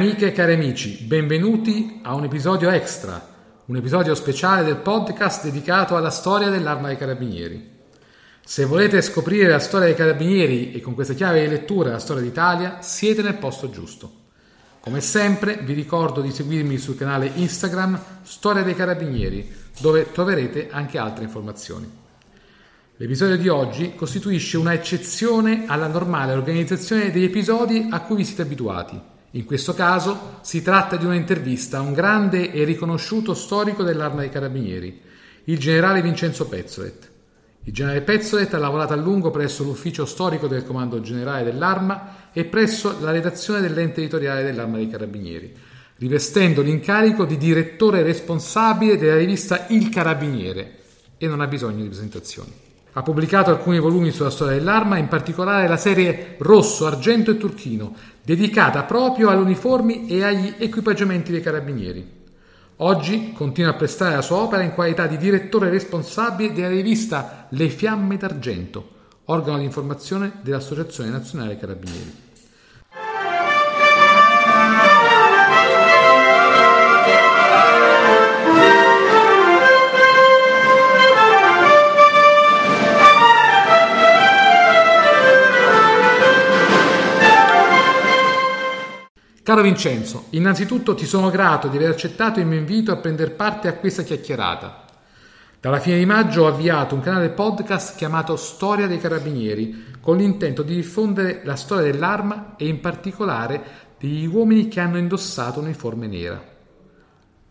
Amiche e cari amici, benvenuti a un episodio extra, un episodio speciale del podcast dedicato alla storia dell'arma dei carabinieri. Se volete scoprire la storia dei carabinieri e con questa chiave di lettura la storia d'Italia, siete nel posto giusto. Come sempre vi ricordo di seguirmi sul canale Instagram Storia dei Carabinieri, dove troverete anche altre informazioni. L'episodio di oggi costituisce una eccezione alla normale organizzazione degli episodi a cui vi siete abituati in questo caso si tratta di un'intervista a un grande e riconosciuto storico dell'arma dei carabinieri, il generale Vincenzo Pezzolet. Il generale Pezzolet ha lavorato a lungo presso l'ufficio storico del Comando Generale dell'Arma e presso la redazione dell'ente editoriale dell'Arma dei Carabinieri, rivestendo l'incarico di direttore responsabile della rivista Il Carabiniere e non ha bisogno di presentazioni. Ha pubblicato alcuni volumi sulla storia dell'arma, in particolare la serie Rosso, Argento e Turchino, dedicata proprio alle uniformi e agli equipaggiamenti dei carabinieri. Oggi continua a prestare la sua opera in qualità di direttore responsabile della rivista Le Fiamme d'Argento, organo di informazione dell'Associazione Nazionale Carabinieri. Caro Vincenzo, innanzitutto ti sono grato di aver accettato il mio invito a prendere parte a questa chiacchierata. Dalla fine di maggio ho avviato un canale podcast chiamato Storia dei Carabinieri, con l'intento di diffondere la storia dell'arma e in particolare degli uomini che hanno indossato un'uniforme nera.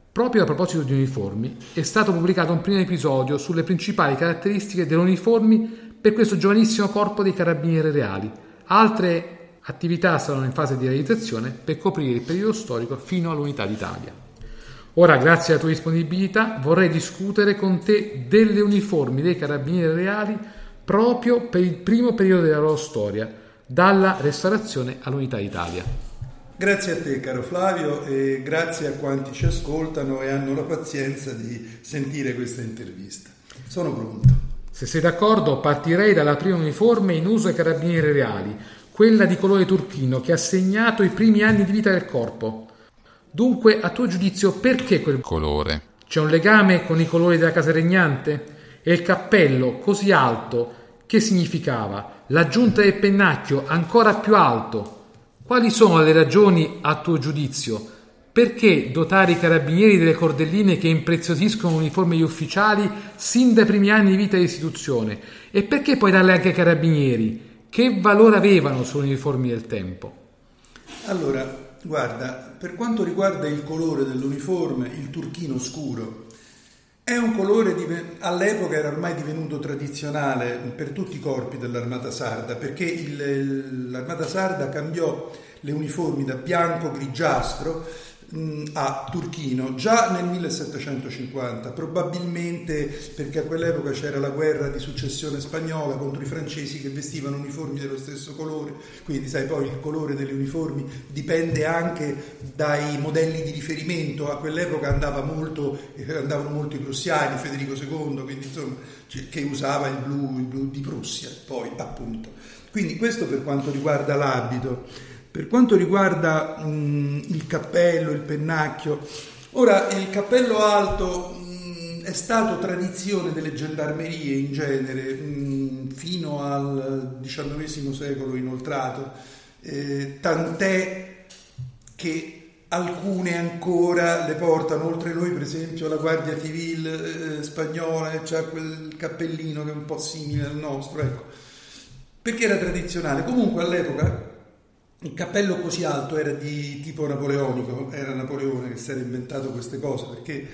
Proprio a proposito di uniformi, è stato pubblicato un primo episodio sulle principali caratteristiche delle uniformi per questo giovanissimo corpo dei carabinieri reali. Altre Attività saranno in fase di realizzazione per coprire il periodo storico fino all'Unità d'Italia. Ora, grazie alla tua disponibilità, vorrei discutere con te delle uniformi dei carabinieri reali proprio per il primo periodo della loro storia, dalla restaurazione all'Unità d'Italia. Grazie a te caro Flavio e grazie a quanti ci ascoltano e hanno la pazienza di sentire questa intervista. Sono pronto. Se sei d'accordo partirei dalla prima uniforme in uso ai carabinieri reali, quella di colore turchino che ha segnato i primi anni di vita del corpo. Dunque, a tuo giudizio, perché quel colore? C'è un legame con i colori della casa regnante? E il cappello così alto, che significava? L'aggiunta del pennacchio ancora più alto? Quali sono le ragioni, a tuo giudizio, perché dotare i carabinieri delle cordelline che impreziosiscono l'uniforme degli ufficiali sin dai primi anni di vita di istituzione? E perché poi darle anche ai carabinieri? Che valore avevano sulle uniformi del tempo? Allora, guarda, per quanto riguarda il colore dell'uniforme, il turchino scuro è un colore diven- all'epoca era ormai divenuto tradizionale per tutti i corpi dell'armata sarda, perché il, l'armata sarda cambiò le uniformi da bianco grigiastro a Turchino già nel 1750, probabilmente perché a quell'epoca c'era la guerra di successione spagnola contro i francesi che vestivano uniformi dello stesso colore, quindi sai poi il colore delle uniformi dipende anche dai modelli di riferimento, a quell'epoca andava molto, eh, andavano molto i prussiani, Federico II, quindi insomma, che usava il blu, il blu di Prussia, poi appunto. Quindi questo per quanto riguarda l'abito. Per quanto riguarda mh, il cappello, il pennacchio, ora il cappello alto mh, è stato tradizione delle gendarmerie in genere mh, fino al XIX secolo inoltrato, eh, tant'è che alcune ancora le portano, oltre noi per esempio la Guardia Civile eh, spagnola, c'ha quel cappellino che è un po' simile al nostro, ecco, perché era tradizionale. Comunque all'epoca il cappello così alto era di tipo napoleonico, era Napoleone che si era inventato queste cose perché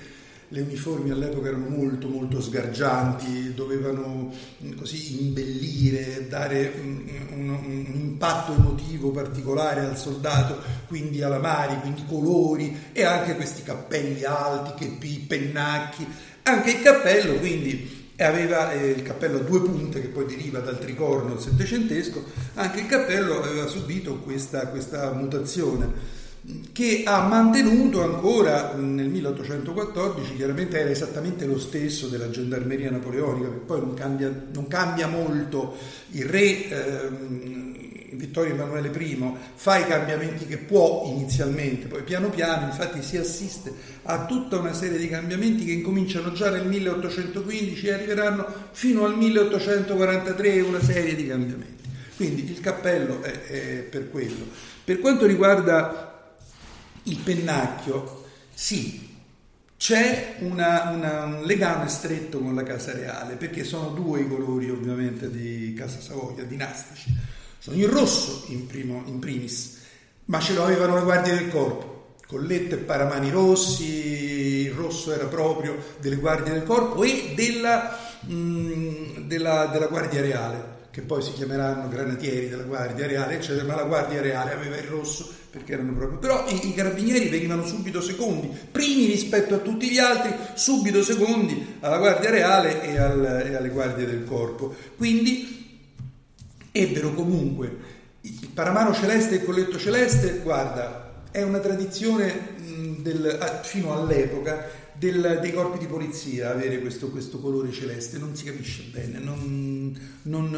le uniformi all'epoca erano molto molto sgargianti, dovevano mm, così imbellire, dare un, un, un, impatto emotivo particolare al soldato, quindi alla mari, quindi colori e anche questi cappelli alti, che pennacchi, anche il cappello quindi e aveva eh, il cappello a due punte che poi deriva dal tricorno settecentesco, anche il cappello aveva subito questa, questa mutazione che ha mantenuto ancora nel 1814, chiaramente era esattamente lo stesso della gendarmeria napoleonica, perché poi non cambia, non cambia molto, il re, ehm, Vittorio Emanuele I fa i cambiamenti che può inizialmente, poi piano piano infatti si assiste a tutta una serie di cambiamenti che incominciano già nel 1815 e arriveranno fino al 1843 una serie di cambiamenti. Quindi il cappello è, è per quello. Per quanto riguarda il pennacchio, sì, c'è una, una, un legame stretto con la Casa Reale, perché sono due i colori ovviamente di Casa Savoia, dinastici. Sono il rosso in, primo, in primis, ma ce lo avevano le guardie del corpo, collette e paramani rossi, il rosso era proprio delle guardie del corpo e della, mh, mm, della, della Guardia Reale che poi si chiameranno granatieri della Guardia Reale, eccetera, ma la Guardia Reale aveva il rosso perché erano proprio... Però i, i, carabinieri venivano subito secondi, primi rispetto a tutti gli altri, subito secondi alla Guardia Reale e, al, e alle guardie del corpo. Quindi ebbero comunque il paramano celeste e il colletto celeste, guarda, è una tradizione del, fino all'epoca del, dei corpi di polizia avere questo, questo, colore celeste, non si capisce bene, non, non,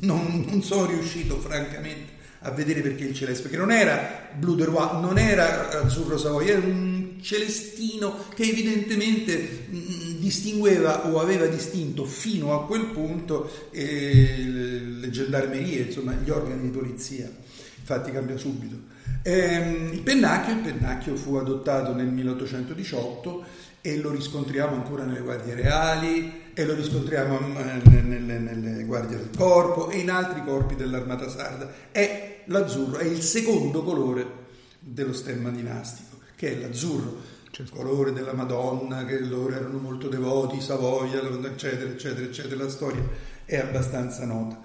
non, non, sono riuscito francamente a vedere perché il celeste, perché non era blu de roi, non era azzurro savoia, era un celestino che evidentemente mh, distingueva o aveva distinto fino a quel punto eh, le gendarmerie, insomma gli organi di polizia, infatti cambia subito. Ehm, il pennacchio, il pennacchio fu adottato nel 1818 e lo riscontriamo ancora nelle guardie reali e lo riscontriamo nelle, nelle, nelle guardie del corpo e in altri corpi dell'armata sarda. È l'azzurro, è il secondo colore dello stemma dinastico, che è l'azzurro, il colore della Madonna, che loro erano molto devoti, Savoia, eccetera, eccetera, eccetera. La storia è abbastanza nota.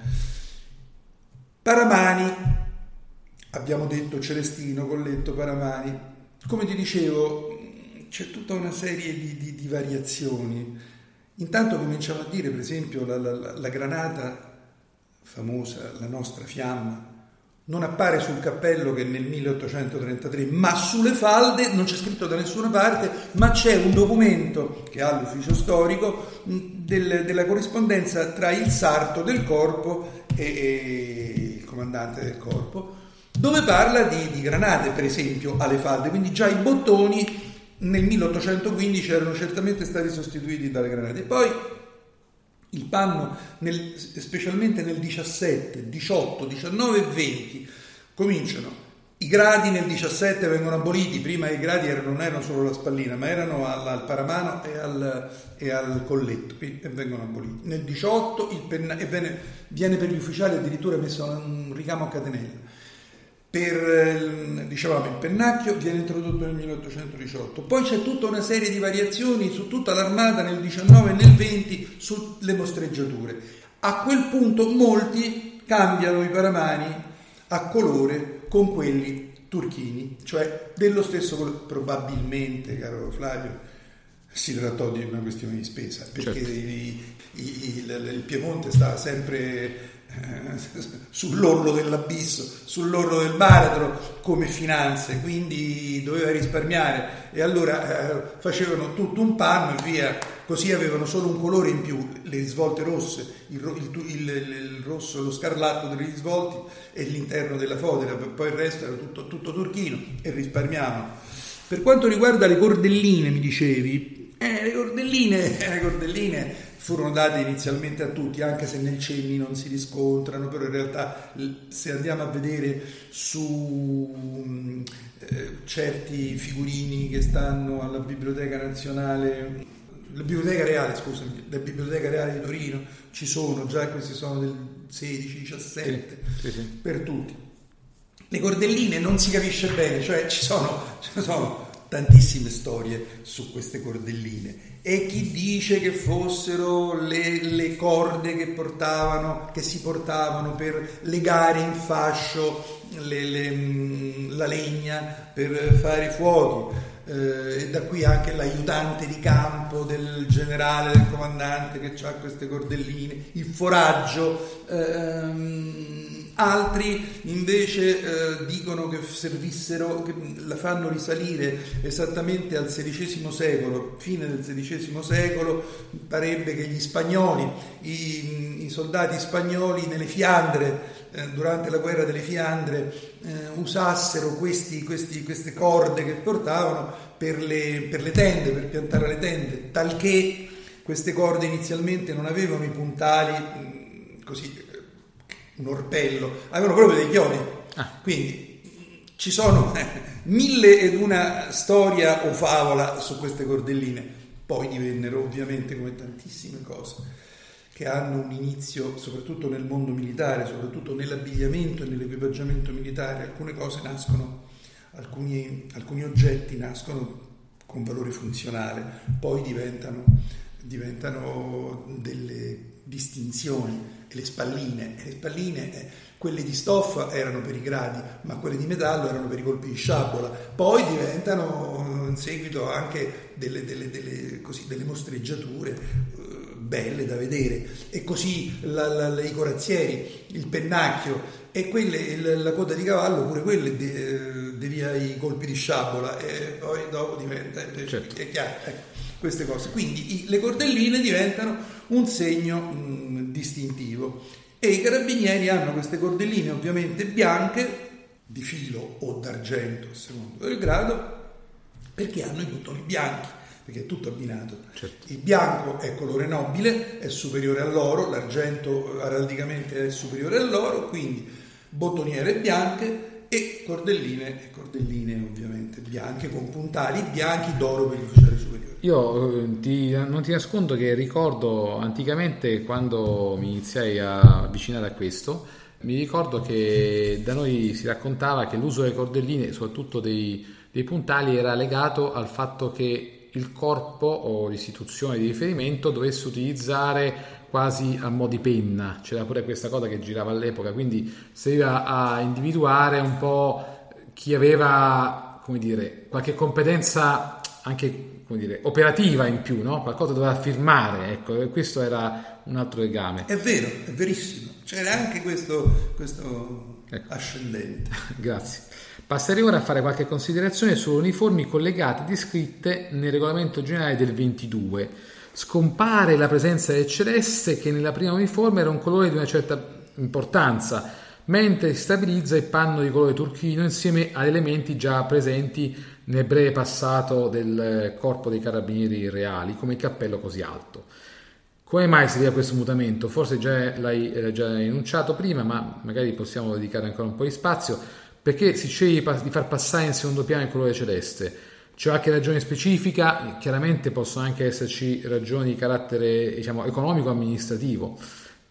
Paramani abbiamo detto Celestino, Colletto, Paramani. Come ti dicevo, c'è tutta una serie di, di, di variazioni. Intanto cominciamo a dire, per esempio, la, la, la granata famosa, la nostra fiamma, non appare sul cappello che nel 1833, ma sulle falde non c'è scritto da nessuna parte, ma c'è un documento che ha l'ufficio storico del, della corrispondenza tra il sarto del corpo e, e il comandante del corpo dove parla di, di granate, per esempio, alle falde, quindi già i bottoni nel 1815 erano certamente stati sostituiti dalle granate. Poi il panno, nel, specialmente nel 17, 18, 19 e 20, cominciano. I gradi nel 17 vengono aboliti, prima i gradi erano, non erano solo la spallina, ma erano al, al paramano e al, e al, colletto e vengono aboliti. Nel 18 il penna, e viene, viene per gli ufficiali addirittura messo un ricamo a catenella. Per, dicevamo, il pennacchio viene introdotto nel 1818, poi c'è tutta una serie di variazioni su tutta l'armata nel 19 e nel 20 sulle mostreggiature. A quel punto molti cambiano i paramani a colore con quelli turchini, cioè dello stesso colore, probabilmente, caro Flavio, si trattò di una questione di spesa, perché certo. i, i, il, il Piemonte stava sempre sull'orlo dell'abisso, sull'orlo del baratro come finanze, quindi doveva risparmiare. E allora eh, facevano tutto un panno e via, così avevano solo un colore in più, le risvolte rosse, il, il, il, il rosso, lo scarlatto delle risvolti e l'interno della fodera, poi il resto era tutto, tutto turchino e risparmiavano. Per quanto riguarda le cordelline, mi dicevi, eh, le cordelline, eh, le cordelline furono date inizialmente a tutti, anche se nel cenni non si riscontrano, però in realtà se andiamo a vedere su eh, certi figurini che stanno alla Biblioteca Nazionale, la Biblioteca Reale, scusami, la Biblioteca Reale di Torino, ci sono, già questi sono del 16, 17, sì, sì, sì. per tutti. Le cordelline non si capisce bene, cioè ci sono, ci sono tantissime storie su queste cordelline e chi dice che fossero le, le corde che, portavano, che si portavano per legare in fascio le, le, mm, la legna per fare fuochi. Eh, da qui anche l'aiutante di campo del generale, del comandante che ha queste cordelline, il foraggio. Ehm, altri invece eh, dicono che servissero, che la fanno risalire esattamente al XVI secolo, fine del XVI secolo, parebbe che gli spagnoli, i, i soldati spagnoli nelle Fiandre, eh, durante la guerra delle Fiandre, eh, usassero questi, questi, queste corde che portavano per le, per le tende, per piantare le tende, talché queste corde inizialmente non avevano i puntali mm, così un orpello, avevano proprio dei chiodi. Ah. Quindi ci sono eh, mille ed una storia o favola su queste cordelline. Poi divennero ovviamente come tantissime cose che hanno un inizio soprattutto nel mondo militare, soprattutto nell'abbigliamento e nell'equipaggiamento militare, alcune cose nascono, alcuni, alcuni oggetti nascono con valore funzionale, poi diventano, diventano delle distinzioni e le spalline. E le spalline, eh, quelle di stoffa erano per i gradi, ma quelle di metallo erano per i colpi di sciabola. Poi diventano in seguito anche delle, delle, delle, così, delle mostreggiature eh, belle da vedere. E così la, la, i corazzieri, il pennacchio e quelle, la, la coda di cavallo, pure quelle de, devia i colpi di sciabola e poi dopo diventa... Certo. È chiaro, ecco, queste cose. Quindi i, le cordelline diventano un segno mh, distintivo. E i carabinieri hanno queste cordelline ovviamente bianche, di filo o d'argento, a secondo del grado, perché hanno i bottoni bianchi, perché è tutto abbinato. Certo. Il bianco è colore nobile, è superiore all'oro, l'argento araldicamente è superiore all'oro, quindi bottoniere bianche e cordelline, e cordelline ovviamente bianche con puntali bianchi d'oro per gli ufficiali superiori. Io eh, ti, non ti nascondo che ricordo anticamente quando mi iniziai a avvicinare a questo, mi ricordo che da noi si raccontava che l'uso delle cordelline, soprattutto dei, dei puntali, era legato al fatto che il corpo o l'istituzione di riferimento dovesse utilizzare quasi a mo' di penna, c'era pure questa cosa che girava all'epoca, quindi serviva a individuare un po' chi aveva, come dire, qualche competenza anche come dire, operativa in più, no? qualcosa doveva firmare, ecco, questo era un altro legame. È vero, è verissimo, c'era anche questo, questo ecco. ascendente. Grazie. Passerei ora a fare qualche considerazione sulle uniformi collegate descritte nel regolamento generale del 22. Scompare la presenza del celeste che nella prima uniforme era un colore di una certa importanza, mentre stabilizza il panno di colore turchino insieme ad elementi già presenti nel breve passato del corpo dei carabinieri reali, come il cappello così alto. Come mai si deve questo mutamento? Forse già l'hai eh, già enunciato prima, ma magari possiamo dedicare ancora un po' di spazio, perché si sceglie di far passare in secondo piano il colore celeste. C'è qualche ragione specifica, chiaramente possono anche esserci ragioni di carattere diciamo, economico-amministrativo.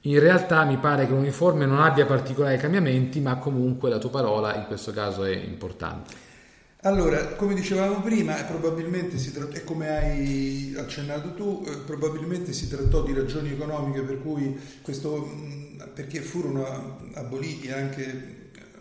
In realtà mi pare che l'uniforme non abbia particolari cambiamenti, ma comunque la tua parola in questo caso è importante. Allora, come dicevamo prima, probabilmente si trattò, e come hai accennato tu, eh, probabilmente si trattò di ragioni economiche per cui questo, mm, perché furono aboliti anche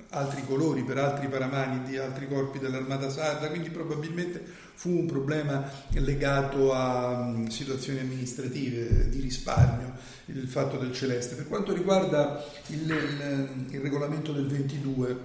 altri colori per altri paramani di altri corpi dell'armata sarda, quindi probabilmente fu un problema legato a mm, situazioni amministrative di risparmio, il fatto del celeste. Per quanto riguarda il, il, il regolamento del 22,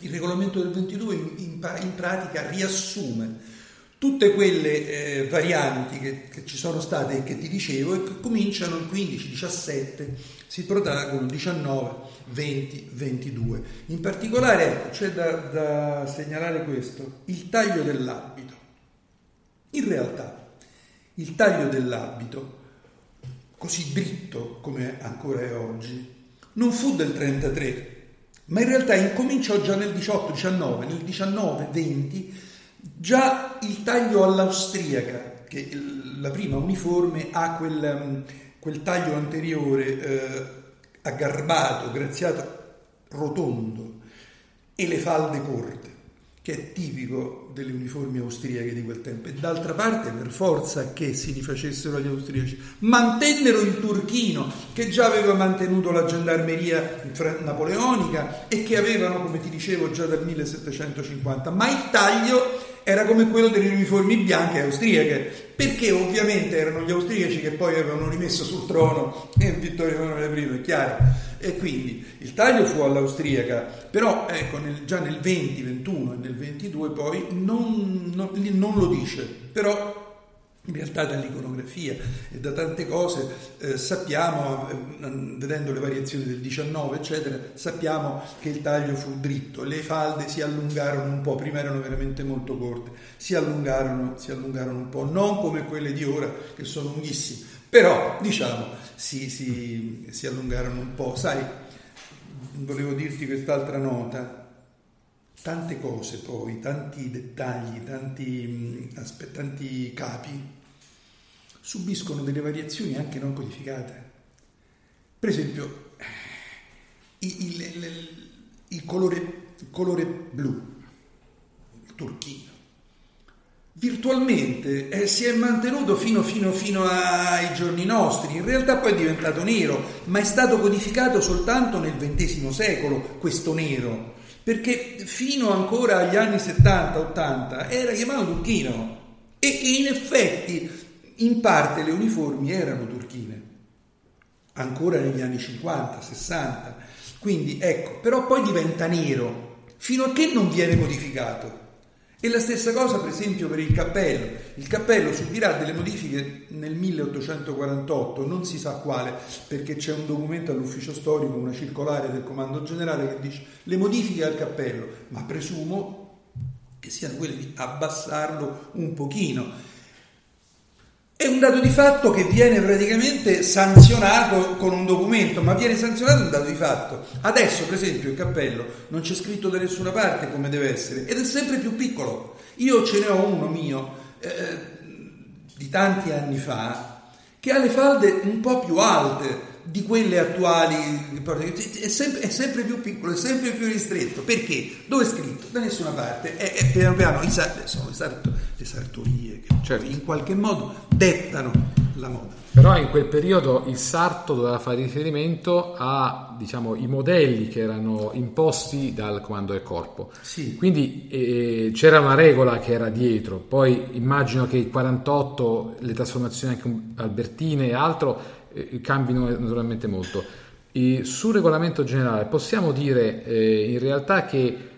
il regolamento del 22 in, in, in pratica riassume tutte quelle eh, varianti che, che, ci sono state e che ti dicevo e che cominciano il 15, 17, si protraggono 19, 20, 22. In particolare ecco, c'è da, da segnalare questo, il taglio dell'abito. In realtà il taglio dell'abito, così dritto come ancora è oggi, non fu del 33, ma in realtà incominciò già nel 18-19, nel 19-20 già il taglio all'austriaca, che la prima uniforme ha quel, mm, quel taglio anteriore eh, aggarbato, graziato, rotondo e le falde corte che è tipico delle uniformi austriache di quel tempo. E d'altra parte, per forza che si rifacessero agli austriaci, mantennero il turchino, che già aveva mantenuto la gendarmeria napoleonica e che avevano, come ti dicevo, già dal 1750, ma il taglio era come quello delle uniformi bianche austriache, perché ovviamente erano gli austriaci che poi avevano rimesso sul trono e Vittorio Emanuele I, è chiaro. E quindi il taglio fu all'austriaca, però ecco, nel, già nel 20, 21 e nel 22 poi non, non, non lo dice, però in realtà dall'iconografia e da tante cose eh, sappiamo, eh, vedendo le variazioni del 19 eccetera, sappiamo che il taglio fu dritto, le falde si allungarono un po', prima erano veramente molto corte, si allungarono, si allungarono un po', non come quelle di ora che sono lunghissime, però diciamo si, si, si allungarono un po'. Sai, volevo dirti quest'altra nota, tante cose poi, tanti dettagli, tanti, mm, aspe- tanti capi subiscono delle variazioni anche non codificate. Per esempio, il, il, il, colore, il colore, blu, il turchino, virtualmente eh, si è mantenuto fino, fino, fino ai giorni nostri, in realtà poi è diventato nero, ma è stato codificato soltanto nel XX secolo questo nero perché fino ancora agli anni 70-80 era chiamato turchino. E, in effetti in parte le uniformi erano turchine, ancora negli anni 50-60, quindi ecco, però poi diventa nero. Fino a che non viene codificato. E la stessa cosa per esempio per il cappello. Il cappello subirà delle modifiche nel 1848, non si sa quale, perché c'è un documento all'ufficio storico, una circolare del comando generale che dice le modifiche al cappello, ma presumo che siano quelle di abbassarlo un pochino. È un dato di fatto che viene praticamente sanzionato con un documento, ma viene sanzionato un dato di fatto. Adesso, per esempio, il cappello non c'è scritto da nessuna parte come deve essere ed è sempre più piccolo. Io ce ne ho uno mio eh, di tanti anni fa che ha le falde un po' più alte di quelle attuali, è sempre, è sempre, più piccolo, è sempre più ristretto. Perché? Dove è scritto? Da nessuna parte. E, e piano piano i, sono le, sarto, le sartorie che certo. in qualche modo dettano la moda. Però in quel periodo il sarto doveva fare riferimento a diciamo, i modelli che erano imposti dal comando del corpo. Sì. Quindi eh, c'era una regola che era dietro, poi immagino che il 48, le trasformazioni anche albertine e altro eh, cambino naturalmente molto. E sul regolamento generale possiamo dire eh, in realtà che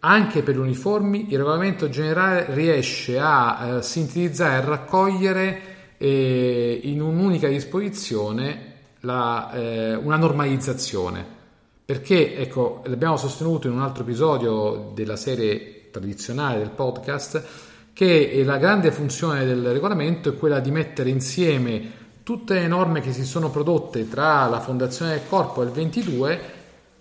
anche per gli uniformi il regolamento generale riesce a eh, sintetizzare e raccogliere eh, in un'unica disposizione la, eh, una normalizzazione. Perché, ecco, l'abbiamo sostenuto in un altro episodio della serie tradizionale del podcast, che la grande funzione del regolamento è quella di mettere insieme tutte le norme che si sono prodotte tra la fondazione del corpo e il 22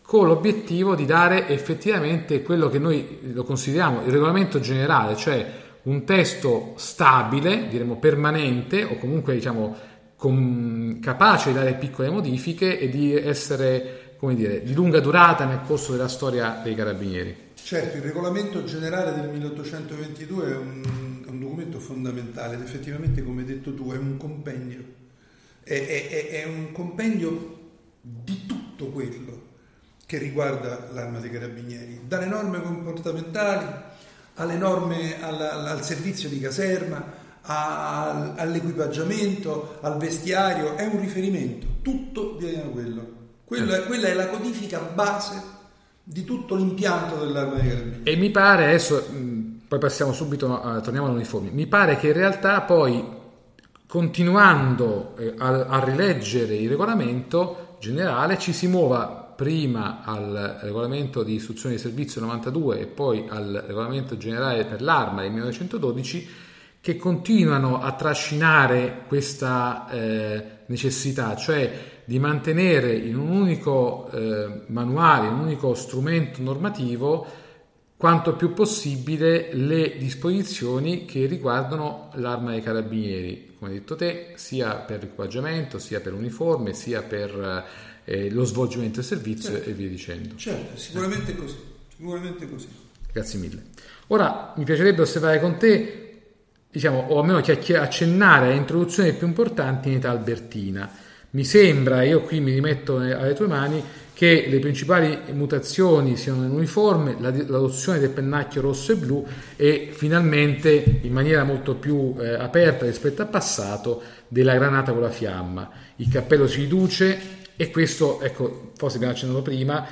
con l'obiettivo di dare effettivamente quello che noi lo consideriamo il regolamento generale, cioè un testo stabile, diremo permanente o comunque diciamo con, capace di dare piccole modifiche e di essere come dire, di lunga durata nel corso della storia dei carabinieri. Certo, il regolamento generale del 1822 è un, un documento fondamentale ed effettivamente, come hai detto tu, è un compendio è, è, è un compendio di tutto quello che riguarda l'arma dei carabinieri, dalle norme comportamentali alle norme alla, al servizio di caserma, a, all'equipaggiamento, al vestiario, è un riferimento, tutto viene da quello. Quella, quella, è la codifica base di tutto l'impianto dell'arma dei carabinieri. E mi pare, adesso poi passiamo subito, uh, torniamo all'uniforme, mi pare che in realtà poi continuando eh, a, a, rileggere il regolamento generale ci si muova prima al regolamento di istruzione di servizio 92 e poi al regolamento generale per l'arma del 1912 che continuano a trascinare questa eh, necessità, cioè di mantenere in un unico eh, manuale, in un unico strumento normativo quanto più possibile le disposizioni che riguardano l'arma dei carabinieri, come hai detto te, sia per l'equipaggiamento, sia per l'uniforme, sia per eh, lo svolgimento del servizio certo. e via dicendo. Certo, sicuramente eh. così, sicuramente così. Grazie mille. Ora mi piacerebbe osservare con te, diciamo, o almeno accennare all'introduzione più importanti in età albertina. Mi sembra, io qui mi rimetto alle tue mani, che le principali mutazioni siano nell'uniforme, l'adozione del pennacchio rosso e blu e finalmente in maniera molto più eh, aperta rispetto al passato della granata con la fiamma. Il cappello si riduce, e questo, ecco, forse abbiamo accennato prima,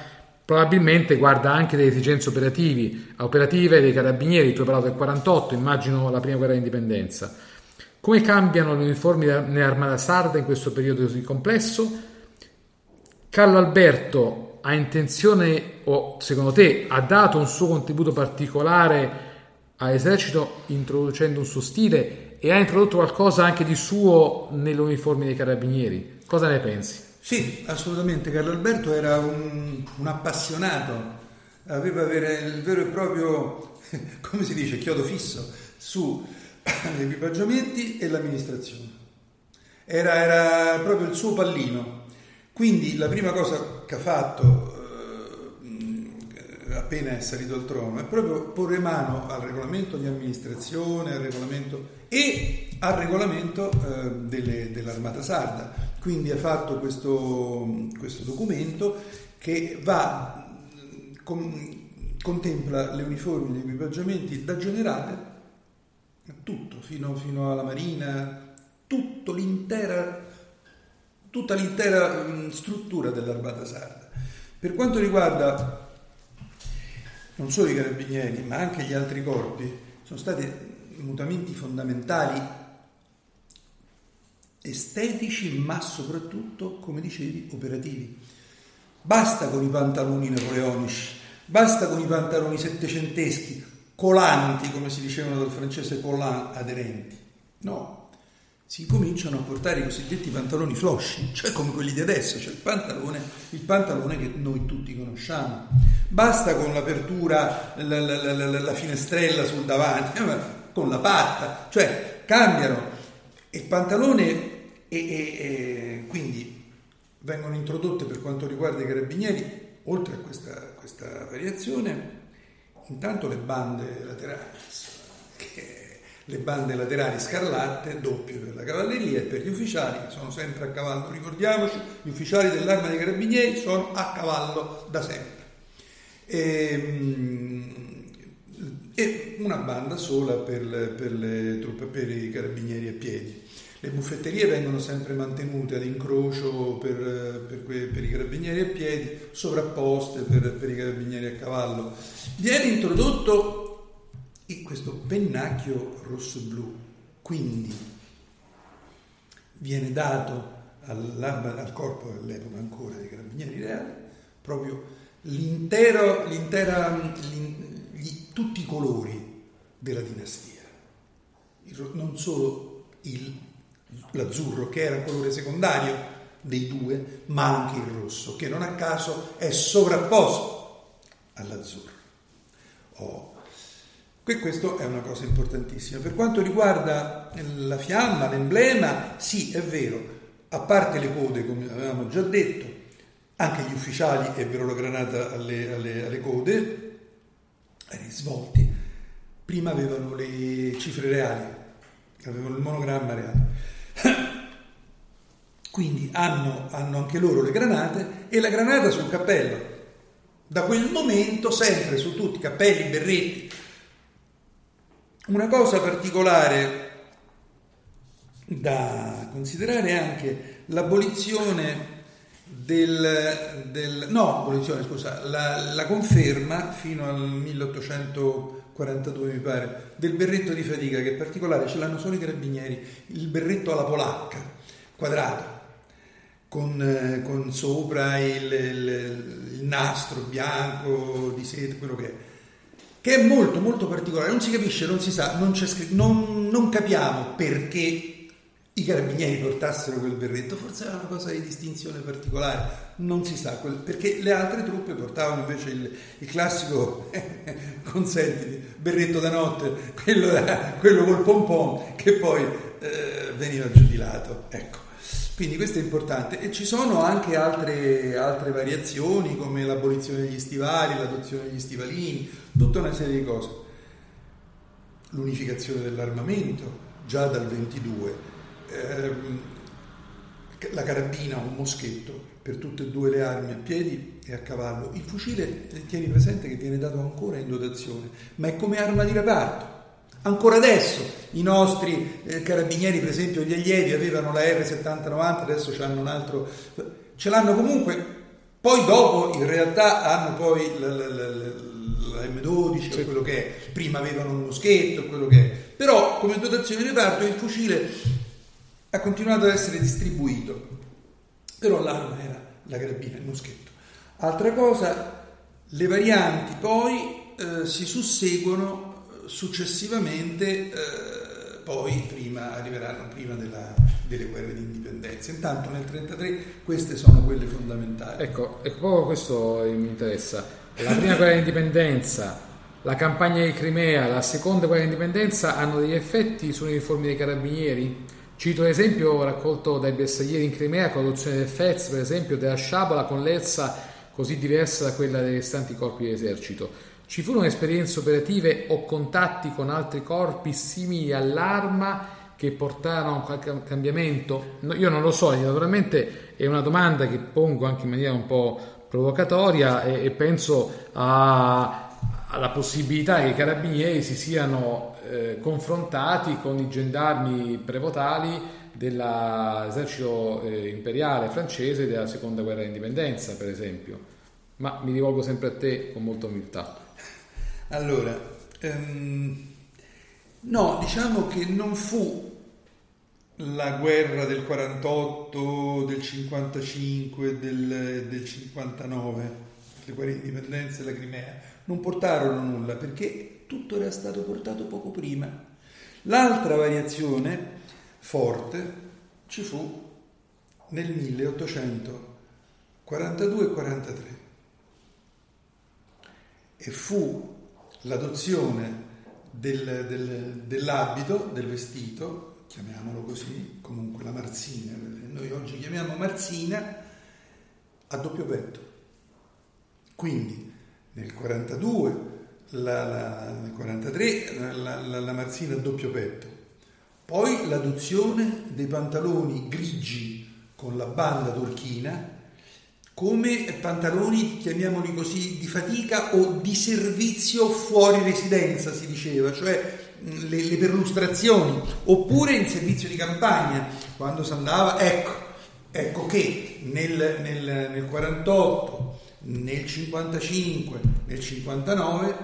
probabilmente guarda anche delle esigenze operative dei carabinieri, tu hai parlato del 48, immagino la prima guerra d'indipendenza. Come cambiano le uniformi nell'armata sarda in questo periodo così complesso? Carlo Alberto ha intenzione, o secondo te, ha dato un suo contributo particolare all'esercito introducendo un suo stile e ha introdotto qualcosa anche di suo nelle uniformi dei carabinieri? Cosa ne pensi? Sì, assolutamente. Carlo Alberto era un, un appassionato, aveva il vero e proprio, come si dice, chiodo fisso su gli equipaggiamenti e l'amministrazione. Era, era, proprio il suo pallino. Quindi la prima cosa che ha fatto eh, appena è salito al trono è proprio porre mano al regolamento di amministrazione al regolamento e al regolamento eh, delle, dell'armata sarda. Quindi ha fatto questo, questo documento che va, con, contempla le uniformi, gli equipaggiamenti da generale tutto, fino, fino alla marina, tutto l'intera, tutta l'intera mm, struttura dell'armata sarda. Per quanto riguarda non solo i carabinieri, ma anche gli altri corpi, sono stati mutamenti fondamentali estetici, ma soprattutto, come dicevi, operativi. Basta con i pantaloni napoleonici, basta con i pantaloni settecenteschi, colanti, come si dicevano dal francese collant, aderenti. No, si cominciano a portare i cosiddetti pantaloni flosci, cioè come quelli di adesso, cioè il pantalone, il pantalone che noi tutti conosciamo. Basta con l'apertura, la, la, la, la finestrella sul davanti, eh, con la patta, cioè cambiano. Il pantalone e, e, e quindi vengono introdotte per quanto riguarda i carabinieri, oltre a questa, questa variazione, Intanto le bande laterali, le bande laterali scarlatte, doppie per la cavalleria e per gli ufficiali che sono sempre a cavallo. Ricordiamoci, gli ufficiali dell'arma dei carabinieri sono a cavallo da sempre. E, ehm, e una banda sola per, per le truppe, per i carabinieri a piedi. Le buffetterie vengono sempre mantenute ad incrocio per, per, que, per i carabinieri a piedi, sovrapposte per i carabinieri a cavallo. Viene introdotto questo pennacchio rosso-blu, quindi viene dato al corpo dell'epoca ancora dei carabinieri reali proprio l'intero, l'intera, gli, tutti i colori della dinastia, non solo il l'azzurro che era il colore secondario dei due, ma anche il rosso, che non a caso è sovrapposto all'azzurro. Oh. Questo è una cosa importantissima. Per quanto riguarda la fiamma, l'emblema, sì, è vero, a parte le code, come avevamo già detto, anche gli ufficiali ebbero la granata alle, alle, alle code, ai risvolti, prima avevano le cifre reali, avevano il monogramma reale. Quindi hanno, hanno anche loro le granate e la granata sul cappello. Da quel momento sempre su tutti, cappelli, berretti. Una cosa particolare da considerare è anche l'abolizione del, del no, abolizione, scusa, la, la conferma fino al 1800 42 mi pare, del berretto di fatica che è particolare, ce l'hanno solo i carabinieri, il berretto alla polacca, quadrato, con, con sopra il, il, il, nastro bianco di seta, quello che è, che è molto molto particolare, non si capisce, non si sa, non, scritto, non, non capiamo perché i carabinieri portassero quel berretto, forse era una cosa di distinzione particolare, non si sa, perché le altre truppe portavano invece il, il classico, consentimi, berretto da notte, quello, quello col pompon che poi eh, veniva giudilato. Ecco. Quindi questo è importante e ci sono anche altre, altre variazioni come l'abolizione degli stivali, l'adozione degli stivalini, tutta una serie di cose. L'unificazione dell'armamento già dal 22 ehm, la carabina un moschetto per tutte e due le armi a piedi e a cavallo. Il fucile, tieni presente che viene dato ancora in dotazione, ma è come arma di reparto. Ancora adesso i nostri eh, carabinieri, per esempio gli allievi, avevano la R7090, adesso hanno un altro... ce l'hanno comunque, poi dopo in realtà hanno poi la, la, la, la M12 sì. o quello che è, prima avevano un moschetto, quello che è, però come dotazione di reparto il fucile ha continuato ad essere distribuito, però l'arma era la carabina, il moschetto. Altra cosa, le varianti poi eh, si susseguono successivamente, eh, poi prima, arriveranno prima della, delle guerre di indipendenza. Intanto nel 1933 queste sono quelle fondamentali. Ecco, ecco proprio questo mi interessa. La prima guerra di indipendenza, la campagna di Crimea, la seconda guerra di indipendenza hanno degli effetti sulle uniformi dei carabinieri? Cito l'esempio raccolto dai bersaglieri in Crimea con l'adozione del FEZ, per esempio, della sciabola con l'Elsa così diversa da quella dei restanti corpi dell'esercito. Ci furono esperienze operative o contatti con altri corpi simili all'arma che portarono a qualche cambiamento? No, io non lo so, naturalmente è una domanda che pongo anche in maniera un po' provocatoria e, e penso a, alla possibilità che i carabinieri si siano eh, confrontati con i gendarmi prevotali dell'esercito eh, imperiale francese della seconda guerra d'indipendenza, per esempio. Ma mi rivolgo sempre a te con molta umiltà. Allora, ehm, no, diciamo che non fu la guerra del 48, del 55, del, del 59, le guerre di indipendenza e la Crimea, non portarono nulla perché tutto era stato portato poco prima. L'altra variazione forte ci fu nel 1842 43 e fu l'adozione del, del, dell'abito, del vestito, chiamiamolo così, comunque la marzina, noi oggi chiamiamo marzina, a doppio petto. Quindi nel 42, la, la, nel 43 la, la, la marzina a doppio petto, poi l'adozione dei pantaloni grigi con la banda turchina come pantaloni, chiamiamoli così, di fatica o di servizio fuori residenza, si diceva, cioè le, le perlustrazioni, oppure in servizio di campagna, quando si andava, ecco, ecco che nel, nel, nel 48, nel 55, nel 59,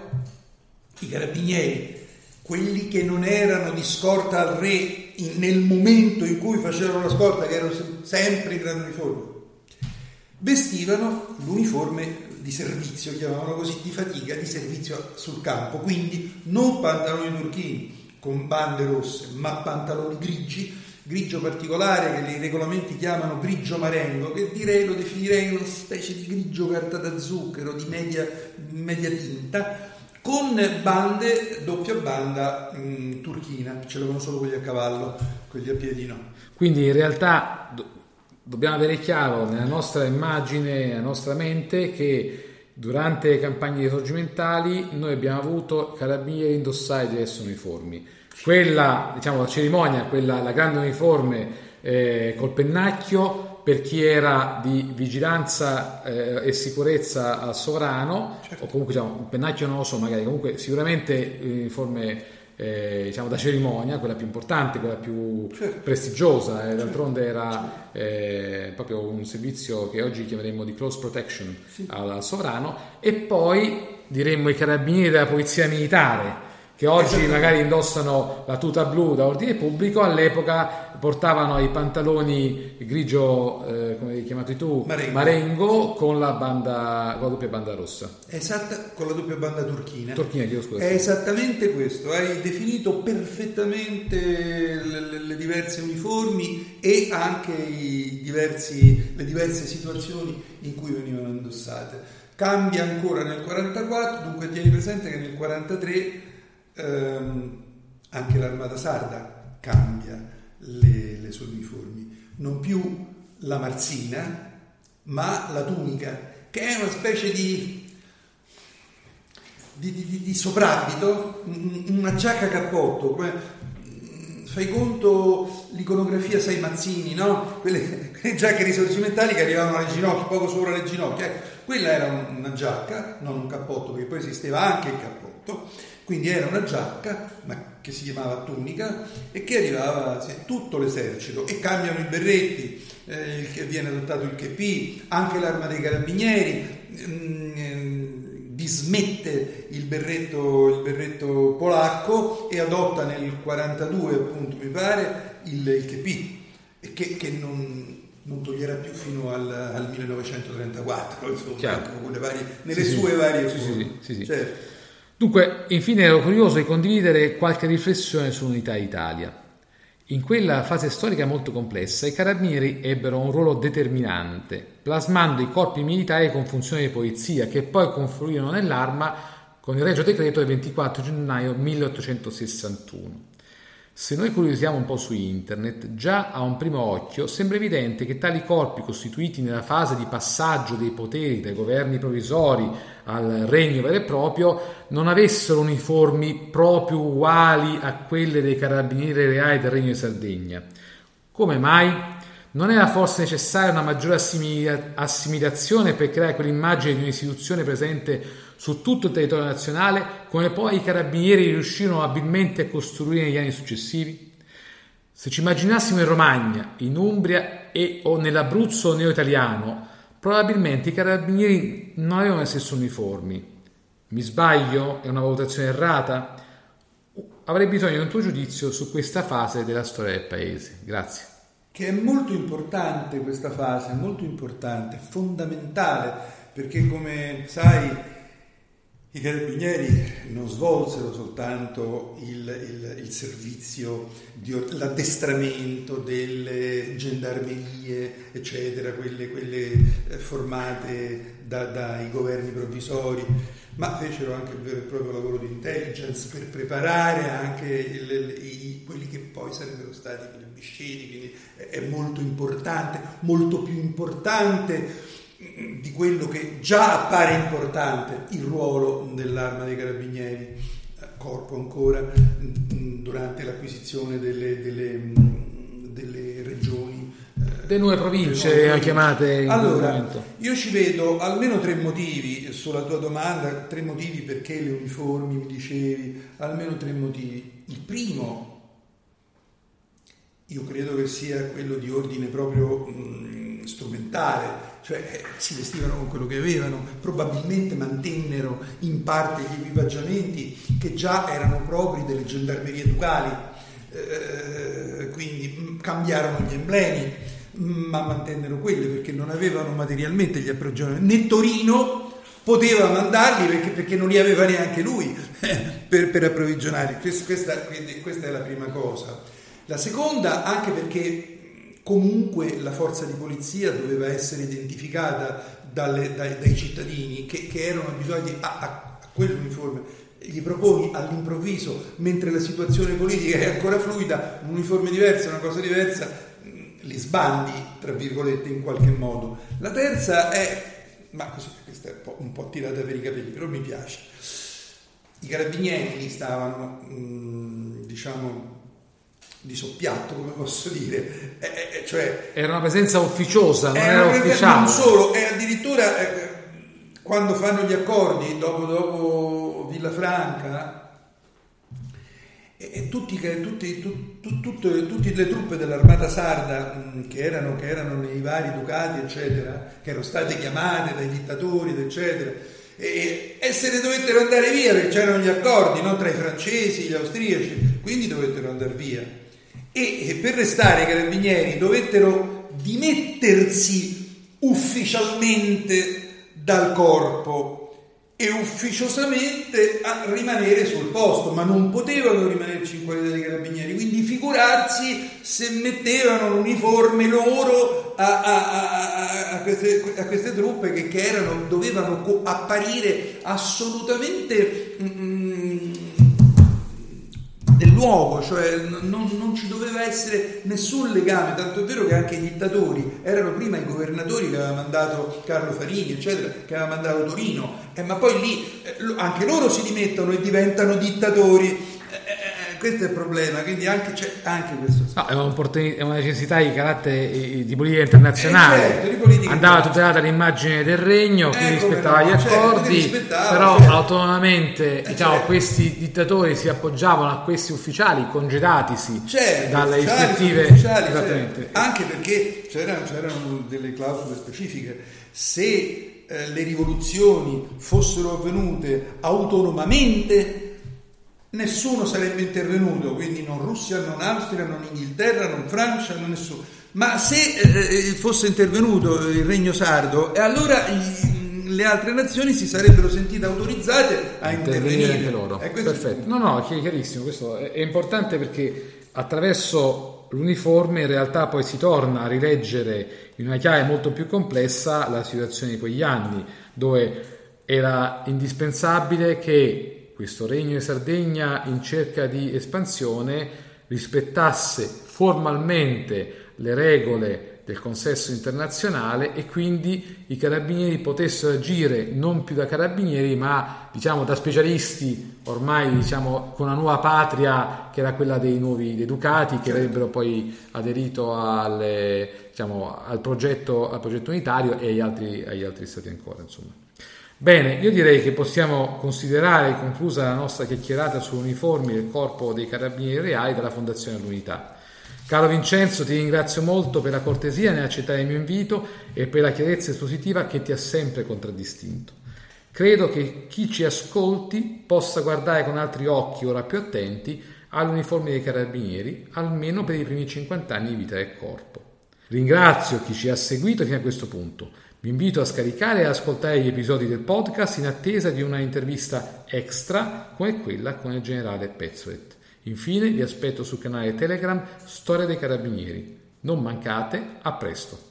i carabinieri quelli che non erano di scorta al re nel momento in cui facevano la scorta, che erano sempre in grande uniforme, vestivano l'uniforme di servizio, chiamavano così, di fatica, di servizio sul campo, quindi non pantaloni turchini con bande rosse, ma pantaloni grigi, grigio particolare che i regolamenti chiamano grigio marengo, che direi lo definirei una specie di grigio carta da zucchero, di media, media tinta, con bande, doppia banda mh, mm, turchina, ce l'avevano solo quelli a cavallo, quelli a piedi no. Quindi in realtà dobbiamo avere chiaro nella nostra immagine, nella nostra mente che durante le campagne risorgimentali noi abbiamo avuto carabinieri indossati diversi uniformi. Quella, diciamo, la cerimonia, quella, la grande uniforme eh, col pennacchio per chi era di vigilanza eh, e sicurezza al sovrano, certo. o comunque diciamo, un pennacchio non lo so, magari comunque sicuramente uniforme eh, diciamo da cerimonia, quella più importante, quella più certo. prestigiosa, e certo. d'altronde era eh, proprio un servizio che oggi chiameremmo di close protection sì. al, al sovrano, e poi diremmo i carabinieri della polizia militare che oggi magari indossano la tuta blu da ordine pubblico, all'epoca portavano i pantaloni grigio, eh, come hai chiamato tu, Marengo, Marengo con, la banda, con la doppia banda rossa. Esatta, con la doppia banda turchina. Turchina, chiedo scusa. È esattamente questo, hai definito perfettamente le, le, le diverse uniformi e anche diversi, le diverse situazioni in cui venivano indossate. Cambia ancora nel 44, dunque tieni presente che nel 43 ehm, anche l'armata sarda cambia le, le sue uniformi, non più la marzina, ma la tunica, che è una specie di di, di, di, soprabito, una giacca cappotto, fai conto l'iconografia sei mazzini, no? Quelle, quelle, giacche risorgimentali che arrivavano alle ginocchia, poco sopra le ginocchia, ecco, quella era una giacca, non un cappotto, perché poi esisteva anche il cappotto, Quindi era una giacca, ma che si chiamava tunica, e che arrivava sì, tutto l'esercito. E cambiano i berretti, eh, che viene adottato il KP, anche l'arma dei carabinieri. Mh, mm, dismette il berretto, il berretto, polacco e adotta nel 42 appunto mi pare il, il KP che, che non, non, toglierà più fino al, al 1934 insomma, ecco, varie, nelle sì, sue sì. varie forme sì, sì, certo. Dunque infine ero curioso di condividere qualche riflessione sull'unità Italia in quella fase storica molto complessa i carabinieri ebbero un ruolo determinante, plasmando i corpi militari con funzione di polizia, che poi confluirono nell'arma con il Regio Decreto del 24 gennaio 1861. Se noi curiosiamo un po' su internet, già a un primo occhio sembra evidente che tali corpi costituiti nella fase di passaggio dei poteri dai governi provvisori al regno vero e proprio non avessero uniformi proprio uguali a quelle dei carabinieri reali del regno di Sardegna. Come mai? Non era forse necessaria una maggiore assimilazione per creare quell'immagine di un'istituzione presente su tutto il territorio nazionale, come poi i carabinieri riuscirono abilmente a costruire negli anni successivi? Se ci immaginassimo in Romagna, in Umbria e o nell'Abruzzo neo-italiano, probabilmente i carabinieri non avevano le stesse uniformi. Mi sbaglio? È una valutazione errata? Avrei bisogno di un tuo giudizio su questa fase della storia del paese. Grazie. Che è molto importante questa fase, molto importante, fondamentale, perché come sai i carabinieri non svolsero soltanto il, il, il servizio, di, l'addestramento delle gendarmerie, eccetera, quelle, quelle eh, formate da, dai governi provvisori, ma fecero anche il vero e proprio lavoro di intelligence per preparare anche il, i, quelli che poi sarebbero stati i plebisciti, quindi è molto importante, molto più importante di quello che già appare importante il ruolo dell'arma dei carabinieri, eh, corpo ancora, mm, durante l'acquisizione delle, delle, mm, delle regioni. Eh, delle nuove province delle chiamate in allora, io ci vedo almeno tre motivi sulla tua domanda, tre motivi perché le uniformi mi dicevi, almeno tre motivi. Il primo, io credo che sia quello di ordine proprio mm, strumentale, cioè eh, si vestivano con quello che avevano, probabilmente mantennero in parte gli equipaggiamenti che già erano propri delle gendarmerie ducali, eh, quindi mm, cambiarono gli emblemi, mm, ma mantennero quelli perché non avevano materialmente gli approvvigionamenti. Né Torino poteva mandarli perché, perché, non li aveva neanche lui eh, per, per approvvigionare. Questa, questa è la prima cosa. La seconda, anche perché comunque la forza di polizia doveva essere identificata dalle, dai, dai, cittadini che, che, erano abituati a, a, a quell'uniforme gli proponi all'improvviso, mentre la situazione politica è ancora fluida, un uniforme diverso, una cosa diversa, li sbandi, tra virgolette, in qualche modo. La terza è, ma così, questa è un po', un po tirata per i capelli, però mi piace. I carabinieri stavano, diciamo, di soppiatto, come posso dire. Eh, eh, eh, cioè, era una presenza ufficiosa, non era, era ufficiale. Non solo, e addirittura eh, quando fanno gli accordi dopo, dopo Villafranca, e, tutti, tutti, tu, tu, tutte, tutte, le truppe dell'armata sarda mh, che, erano, che, erano, nei vari ducati, eccetera, che erano state chiamate dai dittatori, eccetera, e, e se ne dovettero andare via perché c'erano gli accordi no? tra i francesi e gli austriaci, quindi dovettero andare via e per restare i carabinieri dovettero dimettersi ufficialmente dal corpo e ufficiosamente a rimanere sul posto, ma non potevano rimanerci in qualità di carabinieri, quindi figurarsi se mettevano l'uniforme loro a, a, a, a queste, queste, truppe che, che erano, dovevano apparire assolutamente... Mm, del luogo, cioè non, non, ci doveva essere nessun legame, tanto è vero che anche i dittatori erano prima i governatori che aveva mandato Carlo Farini, eccetera, che aveva mandato Torino, eh, ma poi lì eh, anche loro si dimettono e diventano dittatori. Questo è il problema, quindi anche, c'è anche questo. No, è, è, una necessità di carattere di politica internazionale. Eh certo, di politica Andava tutelata l'immagine del regno, chi eh, rispettava no, gli certo, accordi, però certo. autonomamente eh, diciamo, certo. questi dittatori si appoggiavano a questi ufficiali congedatisi certo, dalle ispettive. Ufficiali, certo. Anche perché c'erano, c'erano delle clausole specifiche. Se eh, le rivoluzioni fossero avvenute autonomamente, nessuno sarebbe intervenuto, quindi non Russia, non Austria, non Inghilterra, non Francia, non nessuno. Ma se eh, eh fosse intervenuto il Regno Sardo, allora le altre nazioni si sarebbero sentite autorizzate a intervenire. anche loro. Perfetto. No, no, chiarissimo. Questo è importante perché attraverso l'uniforme in realtà poi si torna a rileggere in una chiave molto più complessa la situazione di quegli anni, dove era indispensabile che questo regno di Sardegna in cerca di espansione rispettasse formalmente le regole del consesso internazionale e quindi i carabinieri potessero agire non più da carabinieri ma diciamo da specialisti ormai diciamo con una nuova patria che era quella dei nuovi dei ducati che avrebbero poi aderito alle, diciamo, al, progetto, al progetto unitario e agli altri, agli altri stati ancora insomma. Bene, io direi che possiamo considerare conclusa la nostra chiacchierata su uniformi del Corpo dei Carabinieri Reali della Fondazione L'Unità. Caro Vincenzo, ti ringrazio molto per la cortesia nell'accettare il mio invito e per la chiarezza espositiva che ti ha sempre contraddistinto. Credo che chi ci ascolti possa guardare con altri occhi, ora più attenti, all'uniforme dei carabinieri, almeno per i primi 50 anni di vita del corpo. Ringrazio chi ci ha seguito fino a questo punto. Vi invito a scaricare e ascoltare gli episodi del podcast in attesa di una intervista extra come quella con il generale Pezzolet. Infine vi aspetto sul canale Telegram Storia dei Carabinieri. Non mancate, a presto!